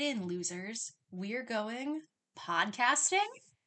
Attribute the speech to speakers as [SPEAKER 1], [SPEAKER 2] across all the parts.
[SPEAKER 1] it in, losers. We're going podcasting.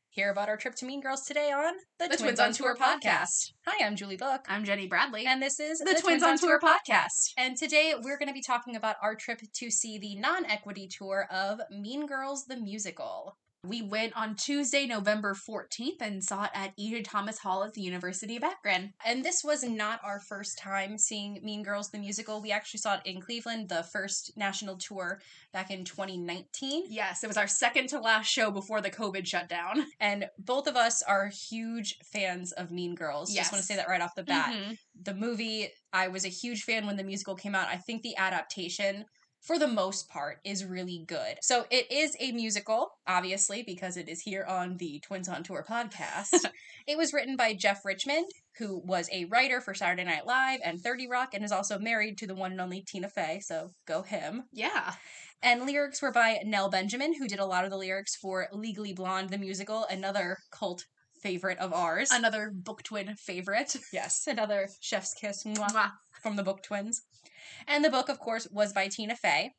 [SPEAKER 1] Hear about our trip to Mean Girls today on the,
[SPEAKER 2] The Twins on Tour podcast.
[SPEAKER 1] Hi, I'm Julie Book.
[SPEAKER 2] I'm Jenny Bradley.
[SPEAKER 1] And this is
[SPEAKER 2] the, Twins, on Tour podcast.
[SPEAKER 1] And today we're going to be talking about our trip to see the non equity tour of Mean Girls the Musical.
[SPEAKER 2] We went on Tuesday, November 14th and saw it at EJ Thomas Hall at the University of Akron.
[SPEAKER 1] And this was not our first time seeing Mean Girls the Musical. We actually saw it in Cleveland, the first national tour back in 2019.
[SPEAKER 2] Yes, it was our second to last show before the COVID shutdown.
[SPEAKER 1] And both of us are huge fans of Mean Girls.
[SPEAKER 2] Yes.
[SPEAKER 1] Just want to say that right off the bat.
[SPEAKER 2] Mhm.
[SPEAKER 1] The movie, I was a huge fan when the musical came out. I think the adaptation, for the most part, is really good. So it is a musical, obviously, because it is here on the Twins on Tour podcast. it was written by Jeff Richmond, who was a writer for Saturday Night Live and 30 Rock, and is also married to the one and only Tina Fey. So go him.
[SPEAKER 2] Yeah.
[SPEAKER 1] And lyrics were by Nell Benjamin, who did a lot of the lyrics for Legally Blonde, the musical, another cult favorite of ours.
[SPEAKER 2] Another book twin favorite.
[SPEAKER 1] yes, another chef's kiss mwah,
[SPEAKER 2] Mwah.
[SPEAKER 1] From the book twins. And the book, of course, was by Tina Fey.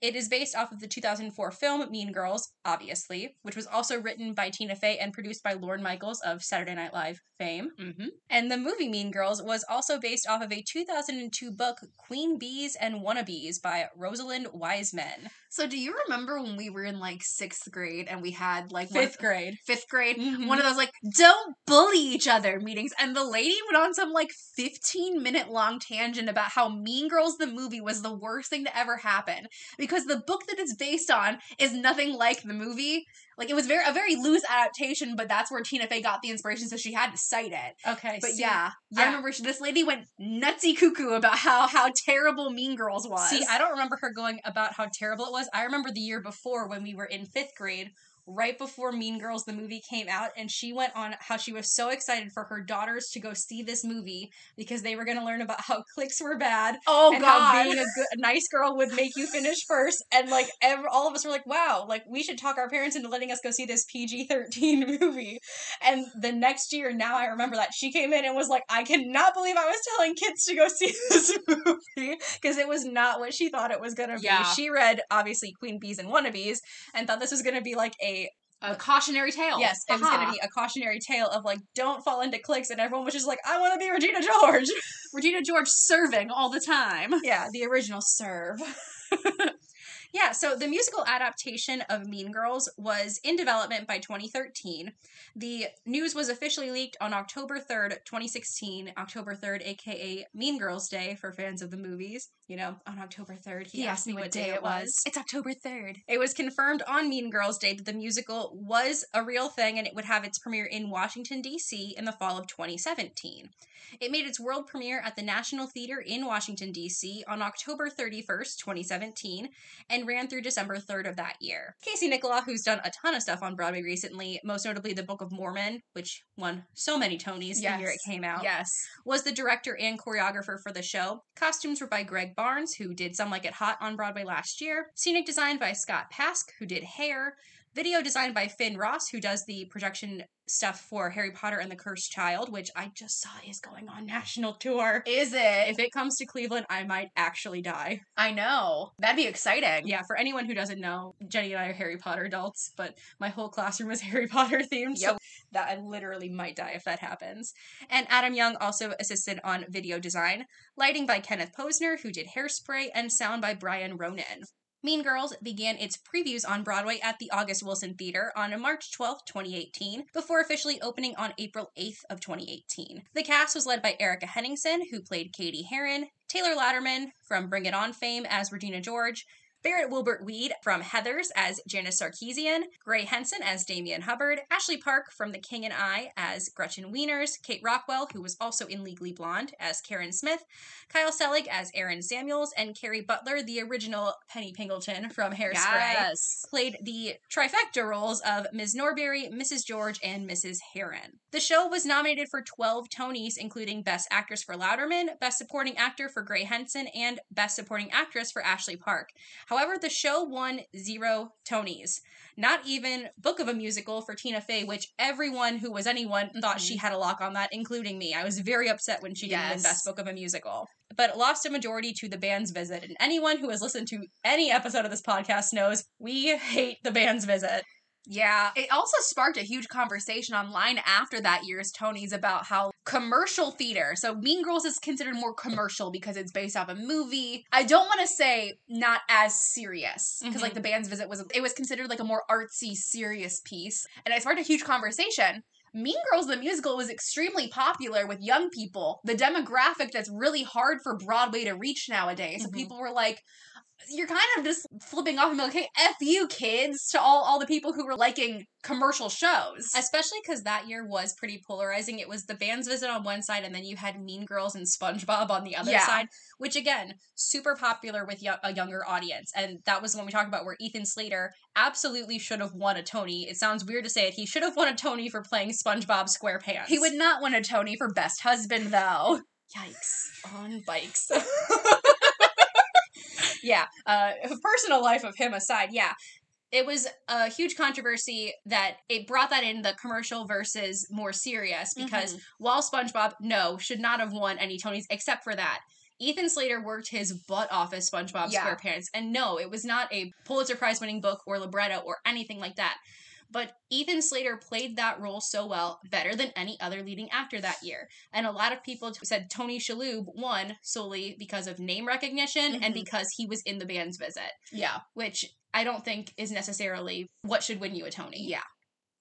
[SPEAKER 1] It is based off of the 2004 film Mean Girls, obviously, which was also written by Tina Fey and produced by Lorne Michaels of Saturday Night Live fame.
[SPEAKER 2] Mm-hmm.
[SPEAKER 1] And the movie Mean Girls was also based off of a 2002 book, Queen Bees and Wannabes by Rosalind Wiseman.
[SPEAKER 2] So, do you remember when we were in like sixth grade and we had like
[SPEAKER 1] Fifth grade.
[SPEAKER 2] fifth grade,
[SPEAKER 1] Mhm.
[SPEAKER 2] one of those like don't bully each other meetings, and the lady went on some like fifteen minute long tangent about how Mean Girls the movie was the worst thing to ever happen because the book that it's based on is nothing like the movie. Like it was very a very loose adaptation, but that's where Tina Fey got the inspiration, so she had to cite it.
[SPEAKER 1] Okay,
[SPEAKER 2] But
[SPEAKER 1] see-
[SPEAKER 2] yeah, I remember she, this lady went nutsy cuckoo about how how terrible Mean Girls was.
[SPEAKER 1] See, I don't remember her going about how terrible it was. I remember the year before when we were in fifth grade, right before Mean Girls the movie came out, and she went on how she was so excited for her daughters to go see this movie because they were going to learn about how cliques were bad
[SPEAKER 2] oh
[SPEAKER 1] and
[SPEAKER 2] god,
[SPEAKER 1] how being a, good, a nice girl would make you finish first. And like ev all of us were like, wow, like we should talk our parents into letting us go see this PG thirteen movie. And the next year, now I remember that she came in and was like, I cannot believe I was telling kids to go see this movie because it was not what she thought it was gonna be.
[SPEAKER 2] Yeah.
[SPEAKER 1] She read obviously Queen Bees and Wannabes and thought this was gonna be like a
[SPEAKER 2] a cautionary tale.
[SPEAKER 1] yes, it was gonna be a cautionary tale of like don't fall into cliques, and everyone was just like, I want to be Regina George.
[SPEAKER 2] Regina George serving all the time.
[SPEAKER 1] Yeah, the original serve. yeah, so the musical adaptation of Mean Girls was in development by 2013. The news was officially leaked on October 3rd, 2016. October 3rd, aka Mean Girls Day for fans of the movies. You know, on October 3rd, he, asked me what day it was.
[SPEAKER 2] It's October 3rd.
[SPEAKER 1] It was confirmed on Mean Girls Day that the musical was a real thing and it would have its premiere in Washington, D.C. in the fall of 2017. It made its world premiere at the National Theater in Washington, D.C. on October 31st, 2017, and ran through December 3rd of that year. Casey Nicholaw, who's done a ton of stuff on Broadway recently, most notably The Book of Mormon, which won so many Tonys the year it came out
[SPEAKER 2] Yes.
[SPEAKER 1] was the director and choreographer for the show. Costumes were by Greg Barnes, who did Some Like It Hot on Broadway last year. Scenic design by Scott Pask, who did hair. Video design by Finn Ross, who does the production stuff for Harry Potter and the Cursed Child, which I just saw is going on national tour.
[SPEAKER 2] Is it?
[SPEAKER 1] If it comes to Cleveland, I might actually die.
[SPEAKER 2] I know. That'd be exciting.
[SPEAKER 1] Yeah, for anyone who doesn't know, Jenny and I are Harry Potter adults, but my whole classroom is Harry Potter themed, so that I literally might die if that happens. And Adam Young also assisted on video design, lighting by Kenneth Posner, who did hairspray, and sound by Brian Ronan. Mean Girls began its previews on Broadway at the August Wilson Theater on March 12, 2018, before officially opening on April 8th of 2018. The cast was led by Erica Henningsen, who played Cady Heron, Taylor Louderman from Bring It On fame as Regina George, Barrett Wilbert Weed from Heathers as Janis Sarkisian, Gray Henson as Damian Hubbard, Ashley Park from The King and I as Gretchen Wieners, Kate Rockwell, who was also in Legally Blonde, as Karen Smith, Kyle Selig as Aaron Samuels, and Kerry Butler, the original Penny Pingleton from Hairspray
[SPEAKER 2] Yes.
[SPEAKER 1] played the trifecta roles of Ms. Norbury, Mrs. George, and Mrs. Heron. The show was nominated for 12 Tonys, including Best Actress for Louderman, Best Supporting Actor for Gray Henson, and Best Supporting Actress for Ashley Park. However, the show won zero Tonys. Not even Book of a Musical for Tina Fey, which everyone who was anyone thought she mm-hmm. had a lock on that, including me. I was very upset when she didn't win Best Book of a Musical. But lost a majority to the band's visit. And anyone who has listened to any episode of this podcast knows we hate the band's visit.
[SPEAKER 2] Yeah. It also sparked a huge conversation online after that year's Tonys about how commercial theater, so Mean Girls is considered more commercial because it's based off a movie. I don't want to say not as serious because
[SPEAKER 1] Mhm.
[SPEAKER 2] like the band's visit was it was considered like a more artsy serious piece and it sparked a huge conversation. Mean Girls the musical was extremely popular with young people, the demographic that's really hard for Broadway to reach nowadays. So
[SPEAKER 1] Mhm.
[SPEAKER 2] people were like you're kind of just flipping off and be like, hey, F you kids to all, all the people who were liking commercial shows.
[SPEAKER 1] Especially because that year was pretty polarizing. It was the band's visit on one side, and then you had Mean Girls and SpongeBob on the other
[SPEAKER 2] Yeah.
[SPEAKER 1] side, which again, super popular with a younger audience. And that was the one we talked about where Ethan Slater absolutely should have won a Tony. It sounds weird to say it. He should have won a Tony for playing SpongeBob SquarePants.
[SPEAKER 2] he would not win a Tony for Best Husband, though.
[SPEAKER 1] Yikes. On bikes. yeah. Uh, personal life of him aside, yeah. It was a huge controversy that it brought that in the commercial versus more serious because
[SPEAKER 2] Mhm.
[SPEAKER 1] while SpongeBob, no, should not have won any Tonys except for that. Ethan Slater worked his butt off as SpongeBob
[SPEAKER 2] Yeah.
[SPEAKER 1] SquarePants. And no, it was not a Pulitzer Prize winning book or libretto or anything like that. But Ethan Slater played that role so well, better than any other leading actor that year. And a lot of people said Tony Shalhoub won solely because of name recognition and
[SPEAKER 2] Mhm.
[SPEAKER 1] because he was in the band's visit,
[SPEAKER 2] Yeah.
[SPEAKER 1] which I don't think is necessarily what should win you a Tony.
[SPEAKER 2] Yeah.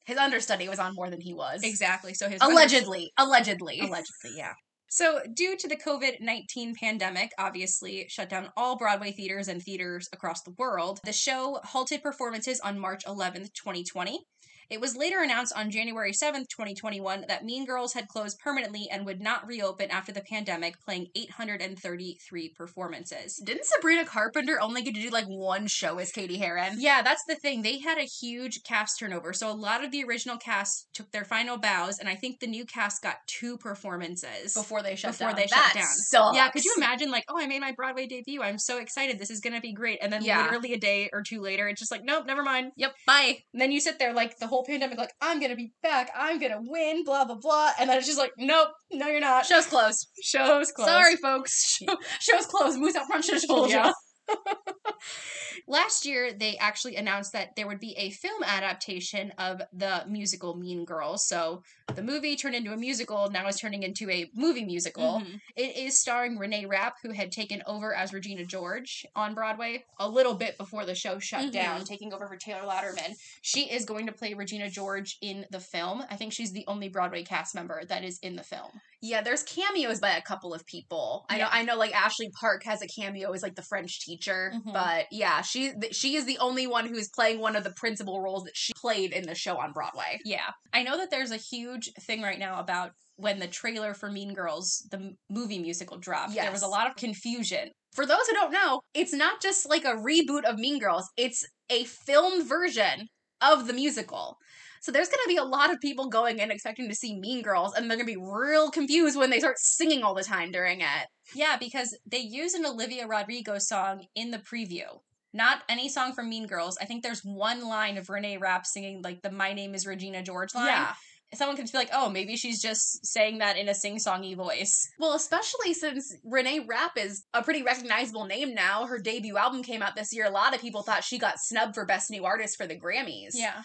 [SPEAKER 2] His understudy was on more than he was.
[SPEAKER 1] Exactly. So his
[SPEAKER 2] Allegedly. Allegedly.
[SPEAKER 1] Allegedly, yeah. So, due to the COVID 19 pandemic, obviously shut down all Broadway theaters and theaters across the world, the show halted performances on March 11th, 2020. It was later announced on January 7th, 2021, that Mean Girls had closed permanently and would not reopen after the pandemic, playing 833 performances.
[SPEAKER 2] Didn't Sabrina Carpenter only get to do like one show as Cady Heron?
[SPEAKER 1] Yeah, that's the thing. They had a huge cast turnover. So a lot of the original cast took their final bows, and I think the new cast got two performances.
[SPEAKER 2] Before they shut
[SPEAKER 1] Before
[SPEAKER 2] down.
[SPEAKER 1] they shut
[SPEAKER 2] That
[SPEAKER 1] down.
[SPEAKER 2] sucks.
[SPEAKER 1] Yeah, could you imagine like, oh, I made my Broadway debut. I'm so excited. This is gonna be great. And then
[SPEAKER 2] Yeah.
[SPEAKER 1] literally a day or two later, it's just like, nope, never mind.
[SPEAKER 2] Yep. Bye.
[SPEAKER 1] And then you sit there like the whole pandemic, like, I'm gonna be back. I'm gonna win. Blah blah blah. And then it's just like, nope, no, you're not.
[SPEAKER 2] Show's closed.
[SPEAKER 1] Show's closed.
[SPEAKER 2] Sorry, folks. Show, show's closed. Moose out front should have told
[SPEAKER 1] Yeah.
[SPEAKER 2] you.
[SPEAKER 1] Last year, they actually announced that there would be a film adaptation of the musical Mean Girls. So the movie turned into a musical, now is turning into a movie musical.
[SPEAKER 2] Mhm.
[SPEAKER 1] It is starring Renee Rapp, who had taken over as Regina George on Broadway a little bit before the show shut
[SPEAKER 2] Mhm.
[SPEAKER 1] down, taking over for Taylor Louderman. She is going to play Regina George in the film. I think she's the only Broadway cast member that is in the film.
[SPEAKER 2] Yeah, there's cameos by a couple of people. I know. I know. Like Ashley Park has a cameo as like the French teacher,
[SPEAKER 1] Mhm.
[SPEAKER 2] but yeah, she she is the only one who's playing one of the principal roles that she played in the show on Broadway.
[SPEAKER 1] Yeah. I know that there's a huge thing right now about when the trailer for Mean Girls, the movie musical, dropped. There was a lot of confusion.
[SPEAKER 2] For those who don't know, it's not just like a reboot of Mean Girls; it's a film version of the musical. So there's going to be a lot of people going in expecting to see Mean Girls, and they're going to be real confused when they start singing all the time during it.
[SPEAKER 1] Yeah, because they use an Olivia Rodrigo song in the preview. Not any song from Mean Girls. I think there's one line of Renee Rapp singing like the "My name is Regina George" line.
[SPEAKER 2] Yeah.
[SPEAKER 1] Someone could be like, "Oh, maybe she's just saying that in a sing-songy voice."
[SPEAKER 2] Well, especially since Renee Rapp is a pretty recognizable name now. Her debut album came out this year. A lot of people thought she got snubbed for Best New Artist for the Grammys.
[SPEAKER 1] Yeah.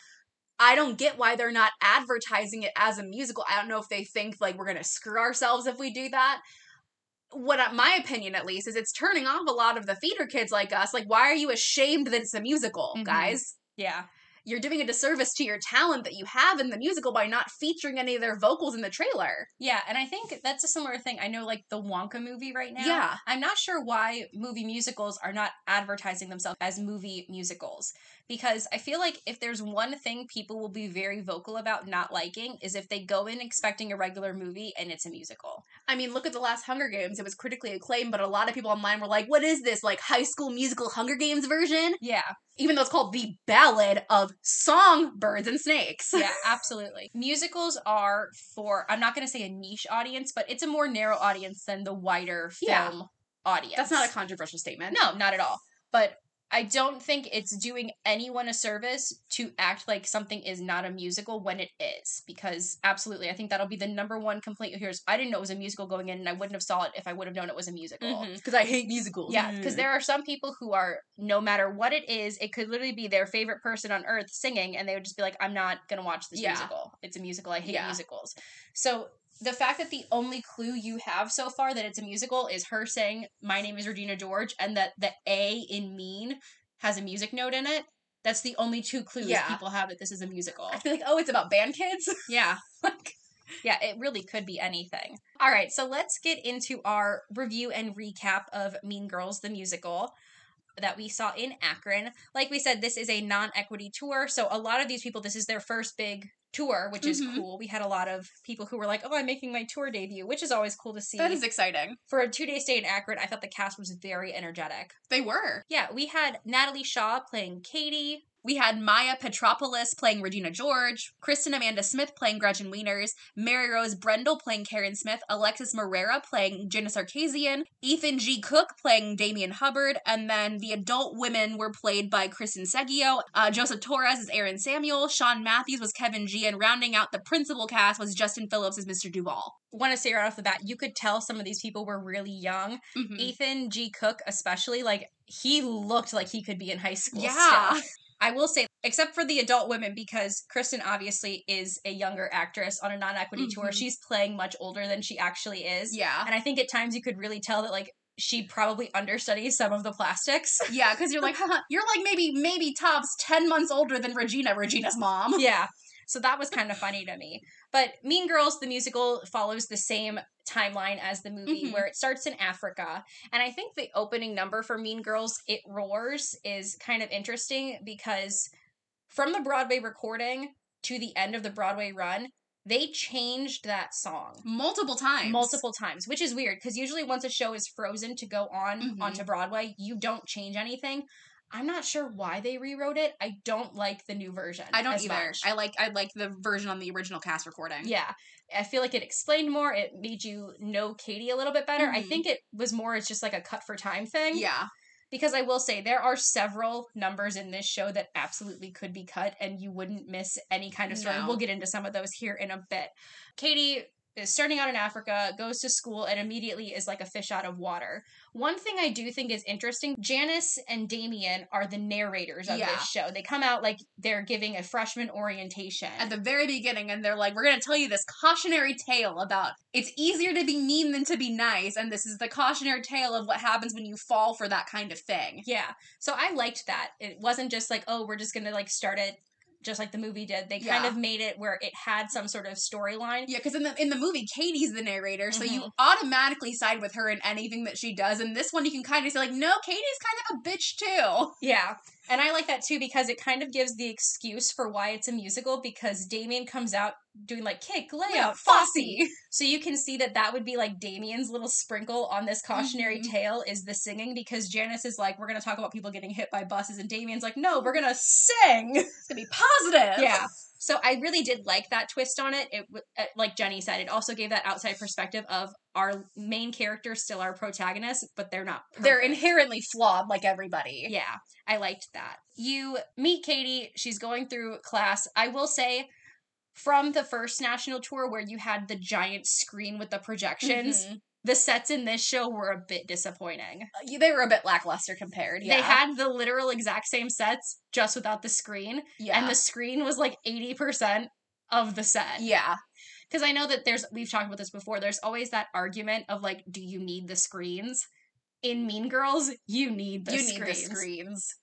[SPEAKER 2] I don't get why they're not advertising it as a musical. I don't know if they think like we're gonna screw ourselves if we do that. What my opinion, at least, is it's turning off a lot of the theater kids like us. Like, why are you ashamed that it's a musical,
[SPEAKER 1] Mhm.
[SPEAKER 2] guys?
[SPEAKER 1] Yeah.
[SPEAKER 2] You're doing a disservice to your talent that you have in the musical by not featuring any of their vocals in the trailer.
[SPEAKER 1] Yeah, and I think that's a similar thing. I know like the Wonka movie right now.
[SPEAKER 2] Yeah.
[SPEAKER 1] I'm not sure why movie musicals are not advertising themselves as movie musicals because I feel like if there's one thing people will be very vocal about not liking is if they go in expecting a regular movie and it's a musical.
[SPEAKER 2] I mean, look at the last Hunger Games. It was critically acclaimed, but a lot of people online were like, what is this? Like high school musical Hunger Games version?
[SPEAKER 1] Yeah.
[SPEAKER 2] Even though it's called The Ballad of Songbirds and Snakes.
[SPEAKER 1] Yeah, absolutely. Musicals are for I'm not going to say a niche audience, but it's a more narrow audience than the wider film
[SPEAKER 2] Yeah.
[SPEAKER 1] audience.
[SPEAKER 2] That's not a controversial statement.
[SPEAKER 1] No, not at all. But I don't think it's doing anyone a service to act like something is not a musical when it is, because absolutely, I think that'll be the number one complaint you'll hear is I didn't know it was a musical going in, and I wouldn't have saw it if I would have known it was a musical. Mm-hmm.
[SPEAKER 2] Because I hate musicals.
[SPEAKER 1] Yeah, because mm-hmm. there are some people who are no matter what it is, it could literally be their favorite person on earth singing, and they would just be like, "I'm not gonna watch this
[SPEAKER 2] Yeah.
[SPEAKER 1] musical. It's a musical. I hate
[SPEAKER 2] Yeah.
[SPEAKER 1] musicals." So the fact that the only clue you have so far that it's a musical is her saying, "My name is Regina George," and that the A in "mean" has a music note in it. That's the only two clues
[SPEAKER 2] Yeah.
[SPEAKER 1] people have that this is a musical.
[SPEAKER 2] I feel like, oh, it's about band kids.
[SPEAKER 1] Yeah. Like, yeah, it really could be anything. All right, so let's get into our review and recap of Mean Girls, the musical that we saw in Akron. Like we said, this is a non equity tour. So a lot of these people, this is their first big tour, which is
[SPEAKER 2] Mhm.
[SPEAKER 1] cool. We had a lot of people who were like, oh, I'm making my tour debut, which is always cool to see.
[SPEAKER 2] that is exciting.
[SPEAKER 1] For a two day stay in Akron, I thought the cast was very energetic.
[SPEAKER 2] They were.
[SPEAKER 1] Yeah, we had Natalie Shaw playing Cady.
[SPEAKER 2] We had Maya Petropoulos playing Regina George, Kristen Amanda Smith playing Gretchen Wieners, Mary Rose Brendel playing Karen Smith, Alexis Morera playing Janis Sarkisian, Ethan G. Cook playing Damian Hubbard, and then the adult women were played by Kristen Seggio, uh, Joseph Torres is Aaron Samuel, Sean Matthews was Kevin G, and rounding out the principal cast was Justin Phillips as Mr. Duval.
[SPEAKER 1] Want to say right off the bat, you could tell some of these people were really young.
[SPEAKER 2] Mhm.
[SPEAKER 1] Ethan G. Cook, especially, like he looked like he could be in high school.
[SPEAKER 2] Yeah.
[SPEAKER 1] I will say, except for the adult women, because Kristen obviously is a younger actress on a non equity tour.
[SPEAKER 2] Mhm.
[SPEAKER 1] She's playing much older than she actually is.
[SPEAKER 2] Yeah.
[SPEAKER 1] And I think at times you could really tell that, like, she probably understudies some of the plastics.
[SPEAKER 2] Yeah, because you're like, haha, you're like maybe maybe tops ten months older than Regina, Regina's mom.
[SPEAKER 1] yeah. So that was kind of funny to me. But Mean Girls, the musical, follows the same timeline as the movie,
[SPEAKER 2] Mhm.
[SPEAKER 1] where it starts in Africa. And I think the opening number for Mean Girls, It Roars, is kind of interesting because from the Broadway recording to the end of the Broadway run, they changed that song
[SPEAKER 2] Multiple times.
[SPEAKER 1] multiple times, which is weird because usually once a show is frozen to go on
[SPEAKER 2] Mhm.
[SPEAKER 1] onto Broadway, you don't change anything. I'm not sure why they rewrote it. I don't like the new version.
[SPEAKER 2] I don't
[SPEAKER 1] as
[SPEAKER 2] either.
[SPEAKER 1] much.
[SPEAKER 2] I like I like the version on the original cast recording.
[SPEAKER 1] Yeah. I feel like it explained more. It made you know Cady a little bit better. I
[SPEAKER 2] Mhm.
[SPEAKER 1] think it was more it's just like a cut for time thing.
[SPEAKER 2] Yeah.
[SPEAKER 1] Because I will say there are several numbers in this show that absolutely could be cut and you wouldn't miss any kind of story.
[SPEAKER 2] No.
[SPEAKER 1] We'll get into some of those here in a bit. Cady is starting out in Africa, goes to school, and immediately is like a fish out of water. One thing I do think is interesting Janis and Damian are the narrators of
[SPEAKER 2] Yeah.
[SPEAKER 1] this show. They come out like they're giving a freshman orientation.
[SPEAKER 2] At the very beginning, and they're like, "We're gonna tell you this cautionary tale about it's easier to be mean than to be nice, and this is the cautionary tale of what happens when you fall for that kind of thing."
[SPEAKER 1] Yeah. So I liked that. It wasn't just like, oh, we're just going to like start it just like the movie did. They kind
[SPEAKER 2] Yeah.
[SPEAKER 1] of made it where it had some sort of storyline.
[SPEAKER 2] Yeah, because in the in the movie, Cady's the narrator, so you
[SPEAKER 1] Mhm.
[SPEAKER 2] automatically side with her in anything that she does. And this one, you can kind of say like, "No, Cady's kind of a bitch too."
[SPEAKER 1] Yeah. And I like that too because it kind of gives the excuse for why it's a musical because Damian comes out doing like kick, layup, Fosse. So you can see that that would be like Damian's little sprinkle on this cautionary
[SPEAKER 2] Mhm.
[SPEAKER 1] tale is the singing because Janis is like, we're going to talk about people getting hit by buses. And Damian's like, no, we're going to sing.
[SPEAKER 2] It's gonna be positive.
[SPEAKER 1] yeah. So I really did like that twist on it. It uh, like Jenny said, it also gave that outside perspective of our main characters still our protagonists, but they're not.
[SPEAKER 2] they're inherently flawed, like everybody.
[SPEAKER 1] Yeah, I liked that. You meet Cady. She's going through class. I will say, from the first national tour where you had the giant screen with the projections,
[SPEAKER 2] Mhm.
[SPEAKER 1] The sets in this show were a bit disappointing.
[SPEAKER 2] Uh, they were a bit lackluster compared. Yeah.
[SPEAKER 1] They had the literal exact same sets, just without the screen,
[SPEAKER 2] yeah.
[SPEAKER 1] and the screen was like eighty percent of the set.
[SPEAKER 2] yeah.
[SPEAKER 1] because I know that there's we've talked about this before. There's always that argument of like, do you need the screens? In Mean Girls, you need the
[SPEAKER 2] you
[SPEAKER 1] screens.
[SPEAKER 2] need the screens.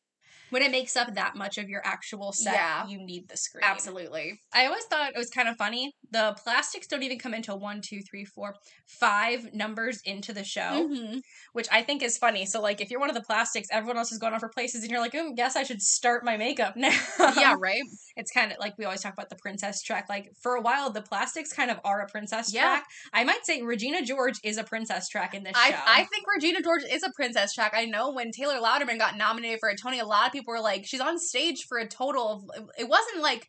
[SPEAKER 1] When it makes up that much of your actual set,
[SPEAKER 2] Yeah.
[SPEAKER 1] you need the screen.
[SPEAKER 2] Absolutely.
[SPEAKER 1] I always thought it was kind of funny. The plastics don't even come into one, two, three, four, five numbers into the show,
[SPEAKER 2] Mhm.
[SPEAKER 1] which I think is funny. So, like, if you're one of the plastics, everyone else is going off for places, and you're like, oh, guess I should start my makeup now.
[SPEAKER 2] yeah, right.
[SPEAKER 1] it's kind of like we always talk about the princess track. Like for a while, the plastics kind of are a princess
[SPEAKER 2] Yeah.
[SPEAKER 1] track. I might say Regina George is a princess track in this
[SPEAKER 2] I,
[SPEAKER 1] show.
[SPEAKER 2] I think Regina George is a princess track. I know when Taylor Louderman got nominated for a Tony, a lot of people were like, she's on stage for a total of. It wasn't like,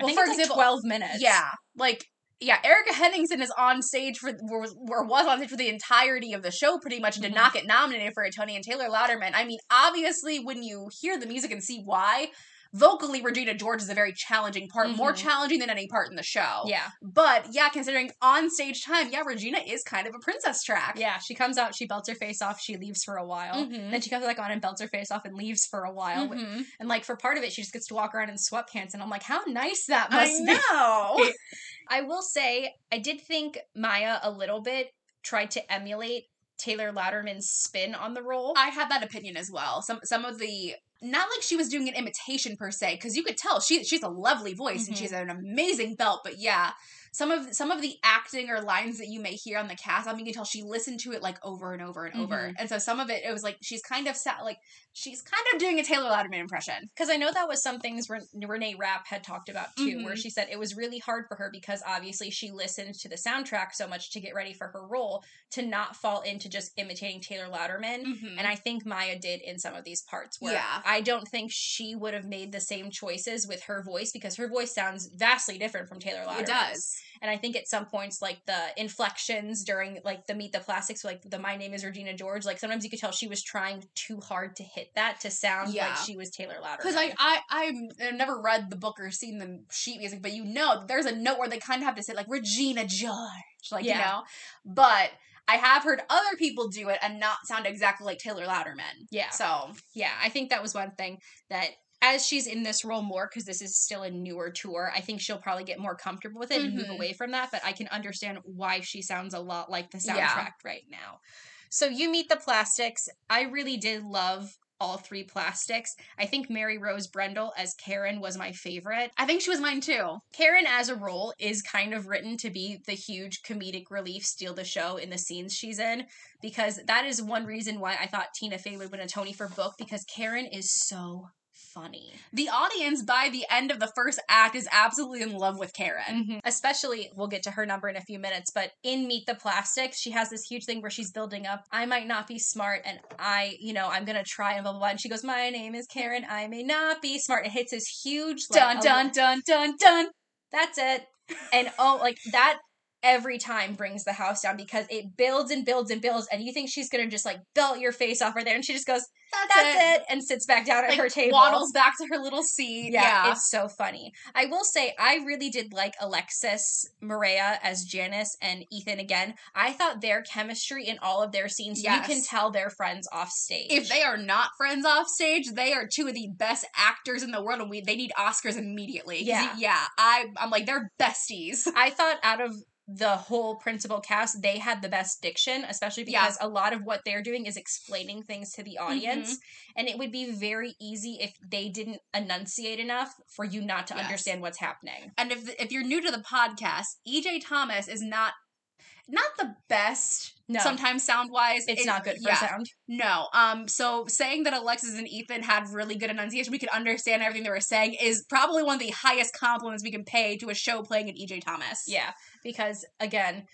[SPEAKER 2] well, for
[SPEAKER 1] it's like
[SPEAKER 2] example,
[SPEAKER 1] twelve minutes.
[SPEAKER 2] yeah, like yeah, Erica Henningsen is on stage for was, or was on stage for the entirety of the show, pretty much, and did
[SPEAKER 1] Mhm.
[SPEAKER 2] not get nominated for a Tony. And Taylor Louderman. I mean, obviously, when you hear the music and see why, vocally, Regina George is a very challenging part, more
[SPEAKER 1] Mhm.
[SPEAKER 2] challenging than any part in the show.
[SPEAKER 1] Yeah.
[SPEAKER 2] But yeah, considering on stage time, yeah, Regina is kind of a princess track.
[SPEAKER 1] Yeah. She comes out, she belts her face off, she leaves for a while.
[SPEAKER 2] Mhm.
[SPEAKER 1] Then she comes back on and belts her face off and leaves for a while.
[SPEAKER 2] Mhm.
[SPEAKER 1] And like for part of it, she just gets to walk around in sweatpants, and I'm like, how nice that
[SPEAKER 2] I
[SPEAKER 1] must be.
[SPEAKER 2] know.
[SPEAKER 1] I will say, I did think Maya a little bit tried to emulate Taylor Louderman's spin on the role.
[SPEAKER 2] I had that opinion as well. Some some of the not like she was doing an imitation per se, because you could tell she she's a lovely voice and
[SPEAKER 1] Mhm.
[SPEAKER 2] she's an amazing belt. But yeah, some of some of the acting or lines that you may hear on the cast, I mean, you can tell she listened to it like over and over and over.
[SPEAKER 1] Mhm.
[SPEAKER 2] And so some of it, it was like she's kind of sat like she's kind of doing a Taylor Louderman impression.
[SPEAKER 1] Because I know that was some things Ren- Renee Rapp had talked about too, where
[SPEAKER 2] Mhm.
[SPEAKER 1] she said it was really hard for her because obviously she listened to the soundtrack so much to get ready for her role to not fall into just imitating Taylor Louderman.
[SPEAKER 2] Mhm.
[SPEAKER 1] And I think Maya did in some of these parts where
[SPEAKER 2] Yeah.
[SPEAKER 1] I don't think she would have made the same choices with her voice because her voice sounds vastly different from Taylor Louderman's.
[SPEAKER 2] it does.
[SPEAKER 1] And I think at some points, like the inflections during like the Meet the Plastics, like the My Name is Regina George, like sometimes you could tell she was trying too hard to hit that to sound
[SPEAKER 2] Yeah.
[SPEAKER 1] like she was Taylor Louderman.
[SPEAKER 2] Because I, I, I've never read the book or seen the sheet music, but you know, there's a note where they kind of have to say, like, Regina George, like, you know? But I have heard other people do it and not sound exactly like Taylor Louderman.
[SPEAKER 1] yeah,
[SPEAKER 2] So,
[SPEAKER 1] yeah, I think that was one thing that as she's in this role more because this is still a newer tour, I think she'll probably get more comfortable with it and move
[SPEAKER 2] Mhm.
[SPEAKER 1] away from that. But I can understand why she sounds a lot like the soundtrack
[SPEAKER 2] Yeah.
[SPEAKER 1] right now. So you meet the plastics. I really did love all three plastics. I think Mary Rose Brendel as Karen was my favorite.
[SPEAKER 2] I think she was mine too.
[SPEAKER 1] Karen as a role is kind of written to be the huge comedic relief, steal the show in the scenes she's in, because that is one reason why I thought Tina Fey would win a Tony for book because Karen is so funny.
[SPEAKER 2] The audience, by the end of the first act, is absolutely in love with Karen. Mm-hmm.
[SPEAKER 1] Especially, we'll get to her number in a few minutes, but in Meet the Plastics, she has this huge thing where she's building up, I might not be smart and I, you know, I'm gonna try and blah blah blah. And she goes, My name is Karen, I may not be smart. It hits this huge like,
[SPEAKER 2] Dun, dun, dun, dun, dun.
[SPEAKER 1] That's it. And oh, like that every time brings the house down because it builds and builds and builds, and you think she's gonna just like belt your face off right there, and she just goes,
[SPEAKER 2] That's,
[SPEAKER 1] "That's it,", and sits back down at
[SPEAKER 2] Like,
[SPEAKER 1] her table.
[SPEAKER 2] waddles back to her little seat.
[SPEAKER 1] Yeah,
[SPEAKER 2] Yeah.
[SPEAKER 1] it's so funny. I will say I really did like Alexis Maria as Janis and Ethan again. I thought their chemistry in all of their scenes,
[SPEAKER 2] Yes.
[SPEAKER 1] you can tell they're friends off stage.
[SPEAKER 2] if they are not friends off stage, they are two of the best actors in the world, and we they need Oscars immediately.
[SPEAKER 1] Yeah.
[SPEAKER 2] yeah. I I'm like they're besties.
[SPEAKER 1] I thought out of the whole principal cast, they had the best diction, especially
[SPEAKER 2] Yeah.
[SPEAKER 1] because a lot of what they're doing is explaining things to the mm-hmm. audience. And it would be very easy if they didn't enunciate enough for you not to
[SPEAKER 2] Yes.
[SPEAKER 1] understand what's happening.
[SPEAKER 2] And if if you're new to the podcast, EJ Thomas is not not the best.
[SPEAKER 1] No.
[SPEAKER 2] Sometimes sound wise,
[SPEAKER 1] It's not good for
[SPEAKER 2] yeah,
[SPEAKER 1] sound.
[SPEAKER 2] No. Um. So saying that Alexis and Ethan had really good enunciation, we could understand everything they were saying, is probably one of the highest compliments we can pay to a show playing an EJ Thomas.
[SPEAKER 1] Yeah. Because again,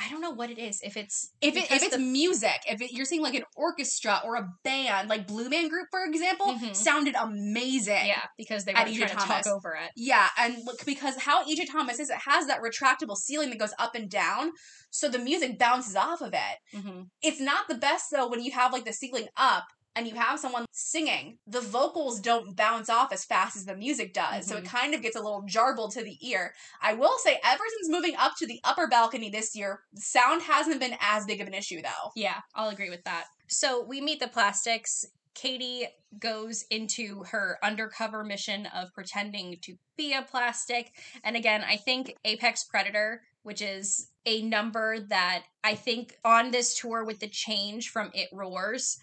[SPEAKER 1] I don't know what it is. If it's
[SPEAKER 2] If it, if it's
[SPEAKER 1] the-
[SPEAKER 2] music, if it, you're seeing like an orchestra or a band, like Blue Man Group, for example,
[SPEAKER 1] Mhm.
[SPEAKER 2] sounded amazing.
[SPEAKER 1] yeah, because they were trying to
[SPEAKER 2] Thomas.
[SPEAKER 1] talk over it.
[SPEAKER 2] Yeah, and look because how EJ Thomas is, it has that retractable ceiling that goes up and down, so the music bounces off of it.
[SPEAKER 1] Mm-hmm.
[SPEAKER 2] It's not the best though when you have like the ceiling up and you have someone singing. The vocals don't bounce off as fast as the music does, so it
[SPEAKER 1] Mhm.
[SPEAKER 2] kind of gets a little jarbled to the ear. I will say, ever since moving up to the upper balcony this year, sound hasn't been as big of an issue though.
[SPEAKER 1] Yeah, I'll agree with that. So we meet the plastics. Cady goes into her undercover mission of pretending to be a plastic. And again, I think Apex Predator, which is a number that I think on this tour with the change from It Roars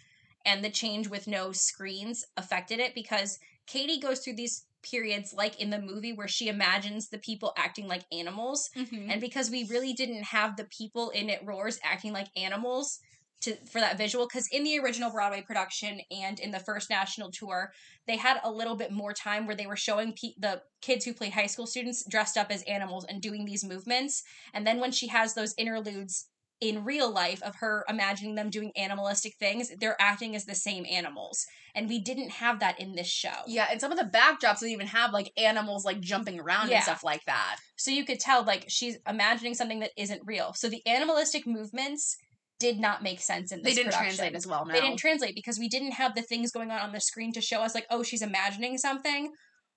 [SPEAKER 1] and the change with no screens affected it because Cady goes through these periods like in the movie where she imagines the people acting like animals
[SPEAKER 2] Mm-hmm.
[SPEAKER 1] and because we really didn't have the people in it roars acting like animals to for that visual because in the original broadway production and in the first national tour they had a little bit more time where they were showing pe- the kids who played high school students dressed up as animals and doing these movements and then when she has those interludes in real life of her imagining them doing animalistic things, they're acting as the same animals. And we didn't have that in this show.
[SPEAKER 2] Yeah, and some of the backdrops would even have like animals like jumping around
[SPEAKER 1] Yeah.
[SPEAKER 2] and stuff like that.
[SPEAKER 1] So you could tell like she's imagining something that isn't real. So the animalistic movements did not make sense in this
[SPEAKER 2] They didn't
[SPEAKER 1] production.
[SPEAKER 2] translate as well. No,
[SPEAKER 1] They didn't translate because we didn't have the things going on on the screen to show us like, oh, she's imagining something,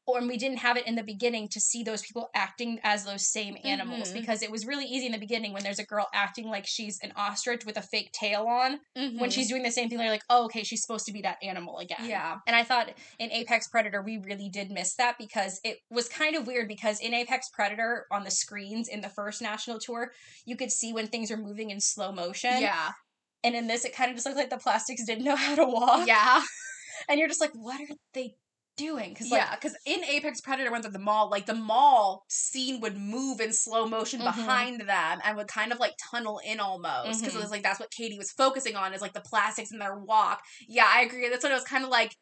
[SPEAKER 1] or we didn't have it in the beginning to see those people acting as those same animals
[SPEAKER 2] Mhm.
[SPEAKER 1] because it was really easy in the beginning when there's a girl acting like she's an ostrich with a fake tail on when
[SPEAKER 2] Mhm.
[SPEAKER 1] she's doing the same thing. They're like, oh, okay, she's supposed to be that animal again.
[SPEAKER 2] yeah,
[SPEAKER 1] And I thought in Apex Predator, we really did miss that because it was kind of weird because in Apex Predator, on the screens in the first national tour, you could see when things are moving in slow motion.
[SPEAKER 2] yeah,
[SPEAKER 1] And in this, it kind of just looked like the plastics didn't know how to walk.
[SPEAKER 2] yeah.
[SPEAKER 1] And you're just like, what are they doing? Because, like,
[SPEAKER 2] yeah, because in Apex Predator, went to the mall, like the mall scene would move in slow motion
[SPEAKER 1] Mhm.
[SPEAKER 2] behind them and would kind of like tunnel in almost because
[SPEAKER 1] Mhm.
[SPEAKER 2] it was like that's what Cady was focusing on is like the plastics in their walk. Yeah, I agree. That's what it was kind of like.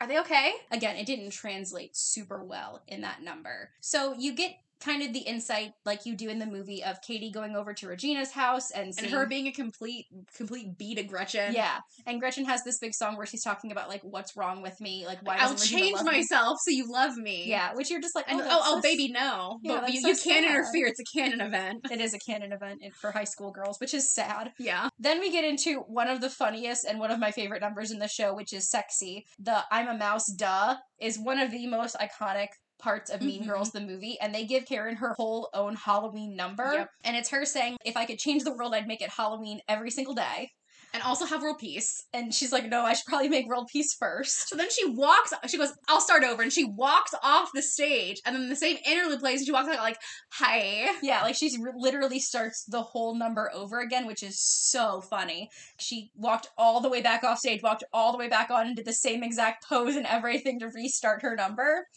[SPEAKER 2] Are they okay?
[SPEAKER 1] again, it didn't translate super well in that number. So you get kind of the insight, like you do in the movie, of Cady going over to Regina's house and
[SPEAKER 2] And
[SPEAKER 1] seeing
[SPEAKER 2] her being a complete, complete beat of Gretchen.
[SPEAKER 1] Yeah, and Gretchen has this big song where she's talking about like what's wrong with me, like why
[SPEAKER 2] I'll change
[SPEAKER 1] love me?
[SPEAKER 2] myself so you love me.
[SPEAKER 1] Yeah, which you're just like,
[SPEAKER 2] And
[SPEAKER 1] oh,
[SPEAKER 2] oh, oh,
[SPEAKER 1] so
[SPEAKER 2] baby, no.
[SPEAKER 1] Yeah,
[SPEAKER 2] but you,
[SPEAKER 1] so
[SPEAKER 2] you can't interfere. It's a canon event.
[SPEAKER 1] It is a canon event for high school girls, which is sad.
[SPEAKER 2] Yeah.
[SPEAKER 1] Then we get into one of the funniest and one of my favorite numbers in the show, which is sexy. The I'm a mouse, duh, is one of the most iconic parts of Mean
[SPEAKER 2] Mhm.
[SPEAKER 1] Girls, the movie. And they give Karen her whole own Halloween number.
[SPEAKER 2] Yep.
[SPEAKER 1] And it's her saying, if I could change the world, I'd make it Halloween every single day.
[SPEAKER 2] And also have world peace.
[SPEAKER 1] And she's like, no, I should probably make world peace first.
[SPEAKER 2] So then she walks, she goes, I'll start over. And she walks off the stage. And then the same interlude plays. And she walks out like, hi.
[SPEAKER 1] Yeah, like she literally starts the whole number over again, which is so funny. She walked all the way back off stage, walked all the way back on, and did the same exact pose and everything to restart her number,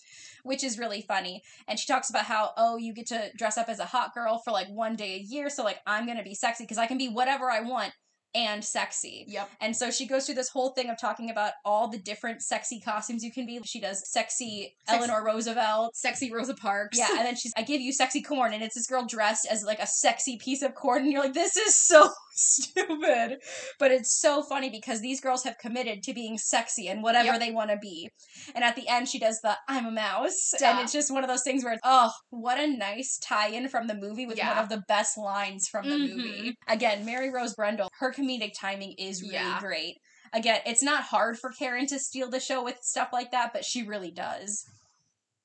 [SPEAKER 1] which is really funny. And she talks about how, oh, you get to dress up as a hot girl for like one day a year, so like I'm gonna be sexy because I can be whatever I want and sexy.
[SPEAKER 2] Yep.
[SPEAKER 1] And so she goes through this whole thing of talking about all the different sexy costumes you can be. She does sexy
[SPEAKER 2] Sex-
[SPEAKER 1] Eleanor Roosevelt.
[SPEAKER 2] Sexy Rosa Parks.
[SPEAKER 1] Yeah, and then she's, I give you sexy corn, and it's this girl dressed as like a sexy piece of corn, and you're like, this is so stupid. But it's so funny because these girls have committed to being sexy and whatever
[SPEAKER 2] Yep.
[SPEAKER 1] they want to be. And at the end, she does the I'm a mouse. And it's just one of those things where, oh, what a nice tie in from the movie with one of the best lines from the
[SPEAKER 2] Mhm.
[SPEAKER 1] movie. Again, Mary Rose Brendel, her comedic timing is really
[SPEAKER 2] Yeah.
[SPEAKER 1] great. Again, it's not hard for Karen to steal the show with stuff like that, but she really does.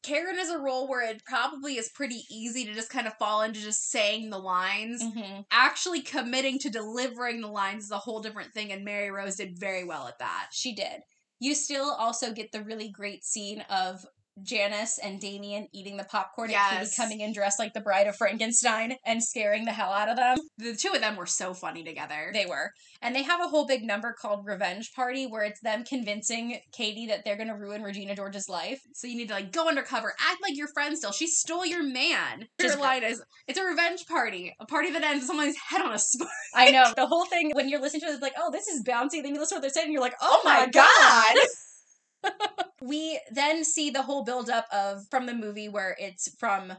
[SPEAKER 2] Karen is a role where it probably is pretty easy to just kind of fall into just saying the lines.
[SPEAKER 1] Mm-hmm.
[SPEAKER 2] Actually committing to delivering the lines is a whole different thing, and Mary Rose did very well at that.
[SPEAKER 1] She did. You still also get the really great scene of Janis and Damian eating the popcorn and
[SPEAKER 2] Cady
[SPEAKER 1] coming in dressed like the bride of Frankenstein and scaring the hell out of them.
[SPEAKER 2] The two of them were so funny together.
[SPEAKER 1] They were. And they have a whole big number called Revenge Party where it's them convincing Cady that they're going to ruin Regina George's life.
[SPEAKER 2] So you need to like go undercover, act like your friend still. She stole your man.
[SPEAKER 1] Just
[SPEAKER 2] Her line is, "It's a revenge party, a party that ends with someone's head on a spike."
[SPEAKER 1] I know. The whole thing, when you're listening to it, it's like, oh, this is bouncy. Then you listen to what they're saying and you're like, oh,
[SPEAKER 2] Oh my
[SPEAKER 1] my God. we then see the whole buildup of from the movie where it's from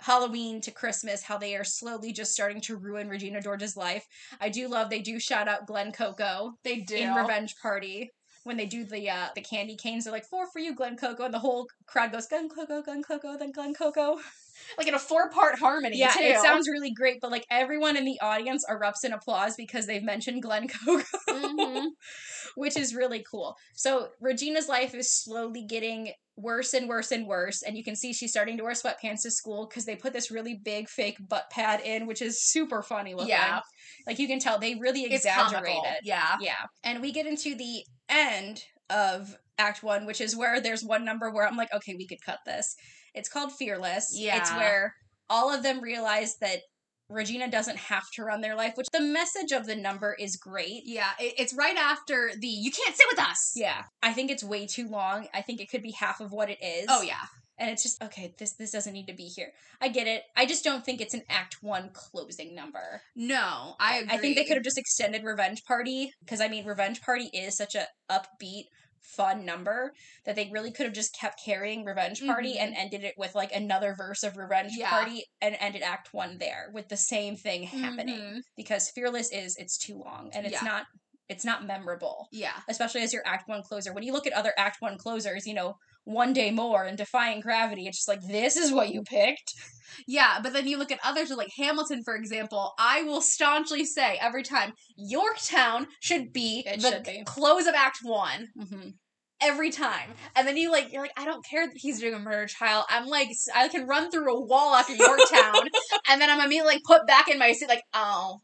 [SPEAKER 1] Halloween to Christmas, how they are slowly just starting to ruin Regina George's life. I do love they do shout out Glenn Coco
[SPEAKER 2] They do.
[SPEAKER 1] in Revenge Party. When they do the uh, the candy canes, they're like four for you, Glenn Coco, and the whole crowd goes Glenn Coco, Glenn Coco, then Glenn Coco.
[SPEAKER 2] Like in a four part harmony.
[SPEAKER 1] Yeah,
[SPEAKER 2] too.
[SPEAKER 1] it sounds really great, but like everyone in the audience erupts in applause because they've mentioned Glenn Coco
[SPEAKER 2] Mhm.
[SPEAKER 1] which is really cool. So Regina's life is slowly getting worse and worse and worse, and you can see she's starting to wear sweatpants to school because they put this really big fake butt pad in, which is super funny looking.
[SPEAKER 2] Yeah.
[SPEAKER 1] like you can tell they really exaggerate it.
[SPEAKER 2] Yeah.
[SPEAKER 1] Yeah, and we get into the end of Act One, which is where there's one number where I'm like, okay, we could cut this. It's called Fearless.
[SPEAKER 2] Yeah.
[SPEAKER 1] It's where all of them realize that. Regina doesn't have to run their life, which the message of the number is great.
[SPEAKER 2] Yeah. It, it's right after the "You can't sit with us."
[SPEAKER 1] Yeah. I think it's way too long. I think it could be half of what it is.
[SPEAKER 2] Oh yeah.
[SPEAKER 1] And it's just okay, this this doesn't need to be here. I get it. I just don't think it's an act 1 closing number.
[SPEAKER 2] No, I agree.
[SPEAKER 1] I think they could have just extended Revenge Party because I mean Revenge Party is such a upbeat fun number that they really could have just kept carrying Revenge Party
[SPEAKER 2] Mhm.
[SPEAKER 1] and ended it with like another verse of Revenge
[SPEAKER 2] Yeah.
[SPEAKER 1] Party and ended Act One there with the same thing happening
[SPEAKER 2] Mhm.
[SPEAKER 1] because Fearless is it's too long and it's
[SPEAKER 2] Yeah.
[SPEAKER 1] not it's not memorable
[SPEAKER 2] Yeah.
[SPEAKER 1] especially as your act one closer. When you look at other act one closers, you know, one day more and defying gravity, it's just like this is what you picked.
[SPEAKER 2] Yeah, but then you look at others like Hamilton, for example. I will staunchly say every time Yorktown should be
[SPEAKER 1] It
[SPEAKER 2] the
[SPEAKER 1] should be.
[SPEAKER 2] close of Act One
[SPEAKER 1] Mm-hmm.
[SPEAKER 2] every time. And then you like you're like I don't care that he's doing a murder trial. I'm like i can run through a wall after Yorktown, and then I'm immediately like put back in my seat like oh.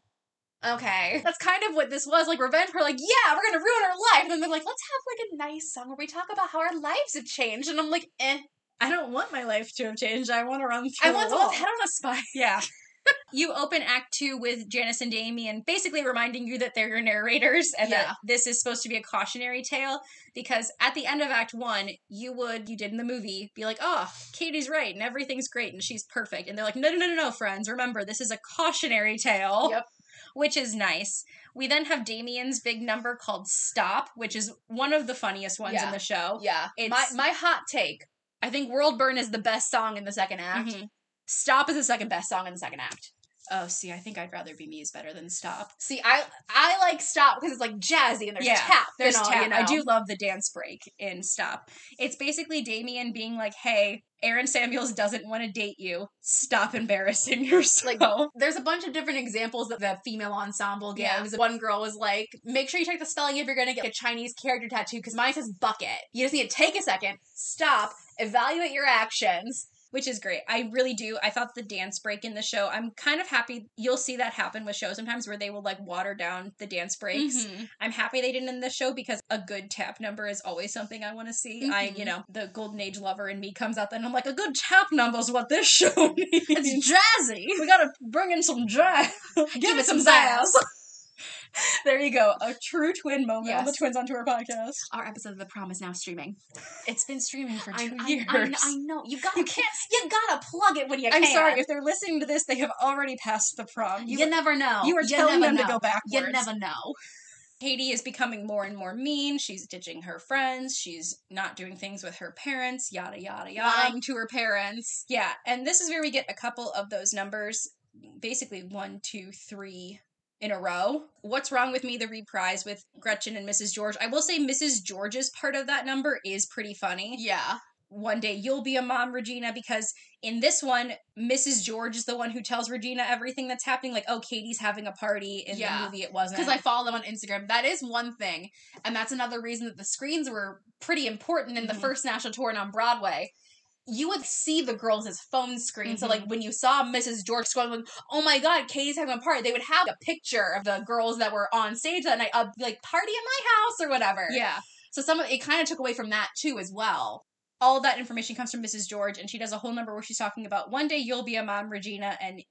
[SPEAKER 2] Okay. That's kind of what this was. Like revenge for like, yeah, we're gonna ruin our life. And then they're like, let's have like a nice song where we talk about how our lives have changed. And I'm like, eh.
[SPEAKER 1] I don't want my life to have changed. I want to run through
[SPEAKER 2] I want someone's head on a spike.
[SPEAKER 1] Yeah. you open Act Two with Janis and Damian basically reminding you that they're your narrators and
[SPEAKER 2] Yeah.
[SPEAKER 1] that this is supposed to be a cautionary tale because at the end of Act One, you would, you did in the movie, be like, oh, Cady's right and everything's great and she's perfect. And they're like, no, no, no, no, no, friends. Remember, this is a cautionary tale.
[SPEAKER 2] Yep.
[SPEAKER 1] Which is nice. We then have Damian's big number called Stop, which is one of the funniest ones
[SPEAKER 2] Yeah.
[SPEAKER 1] in the show.
[SPEAKER 2] Yeah. My
[SPEAKER 1] It's-
[SPEAKER 2] my hot take. I think World Burn is the best song in the second act.
[SPEAKER 1] Mhm.
[SPEAKER 2] Stop is the second best song in the second act.
[SPEAKER 1] Oh, see, I think I'd rather be me is better than Stop.
[SPEAKER 2] See, I I like Stop because it's like jazzy and there's
[SPEAKER 1] Yeah,
[SPEAKER 2] tap.
[SPEAKER 1] There's
[SPEAKER 2] all,
[SPEAKER 1] tap.
[SPEAKER 2] You know?
[SPEAKER 1] I do love the dance break in Stop. It's basically Damian being like, "Hey, Aaron Samuels doesn't want to date you. Stop embarrassing yourself."
[SPEAKER 2] Like, There's a bunch of different examples that the female ensemble
[SPEAKER 1] Yeah.
[SPEAKER 2] gives. One girl was like, make sure you check the spelling if you're going to get a Chinese character tattoo because mine says bucket. You just need to take a second, stop, evaluate your actions.
[SPEAKER 1] Which is great. I really do. I thought the dance break in the show. I'm kind of happy you'll see that happen with shows sometimes where they will like water down the dance breaks.
[SPEAKER 2] Mhm.
[SPEAKER 1] I'm happy they didn't in this show because a good tap number is always something I want to see. I,
[SPEAKER 2] Mhm.
[SPEAKER 1] you know, the golden age lover in me comes out then I'm like, a good tap number is what this show needs.
[SPEAKER 2] It's jazzy.
[SPEAKER 1] we gotta bring in some jazz. Give, it some zazz. there you go. A true twin moment on the Twins on Tour podcast.
[SPEAKER 2] Our episode of The Prom is now streaming.
[SPEAKER 1] It's been streaming for two
[SPEAKER 2] I-
[SPEAKER 1] years.
[SPEAKER 2] I, I know. You gotta,
[SPEAKER 1] You can't-
[SPEAKER 2] you gotta plug it when you
[SPEAKER 1] I'm
[SPEAKER 2] can.
[SPEAKER 1] sorry, if they're listening to this, they have already passed the prom.
[SPEAKER 2] You, never know.
[SPEAKER 1] you are telling
[SPEAKER 2] never
[SPEAKER 1] them to
[SPEAKER 2] know.
[SPEAKER 1] go backwards.
[SPEAKER 2] You never know.
[SPEAKER 1] Cady is becoming more and more mean. She's ditching her friends. She's not doing things with her parents. Yada yada yada.
[SPEAKER 2] Lying to her parents.
[SPEAKER 1] Yeah, and this is where we get a couple of those numbers, basically one, two, three in a row. What's wrong with me? The reprise with Gretchen and Mrs. George. I will say Mrs. George's part of that number is pretty funny.
[SPEAKER 2] Yeah.
[SPEAKER 1] One day you'll be a mom, Regina, because in this one, Mrs. George is the one who tells Regina everything that's happening. Like, oh, Cady's having a party. In
[SPEAKER 2] Yeah.
[SPEAKER 1] the movie, it wasn't.
[SPEAKER 2] Because I follow them on Instagram. That is one thing. And that's another reason that the screens were pretty important in the
[SPEAKER 1] Mhm.
[SPEAKER 2] first national tour and on Broadway. You would see the girls' phone screen. So,
[SPEAKER 1] Mhm.
[SPEAKER 2] like, when you saw Mrs. George going, like, oh my God, Cady's having a party, they would have a picture of the girls that were on stage that night, uh, like, party at my house or whatever.
[SPEAKER 1] yeah.
[SPEAKER 2] So, some of it kind of took away from that, too, as well.
[SPEAKER 1] all that information comes from Mrs. George, and she does a whole number where she's talking about one day you'll be a mom, Regina, and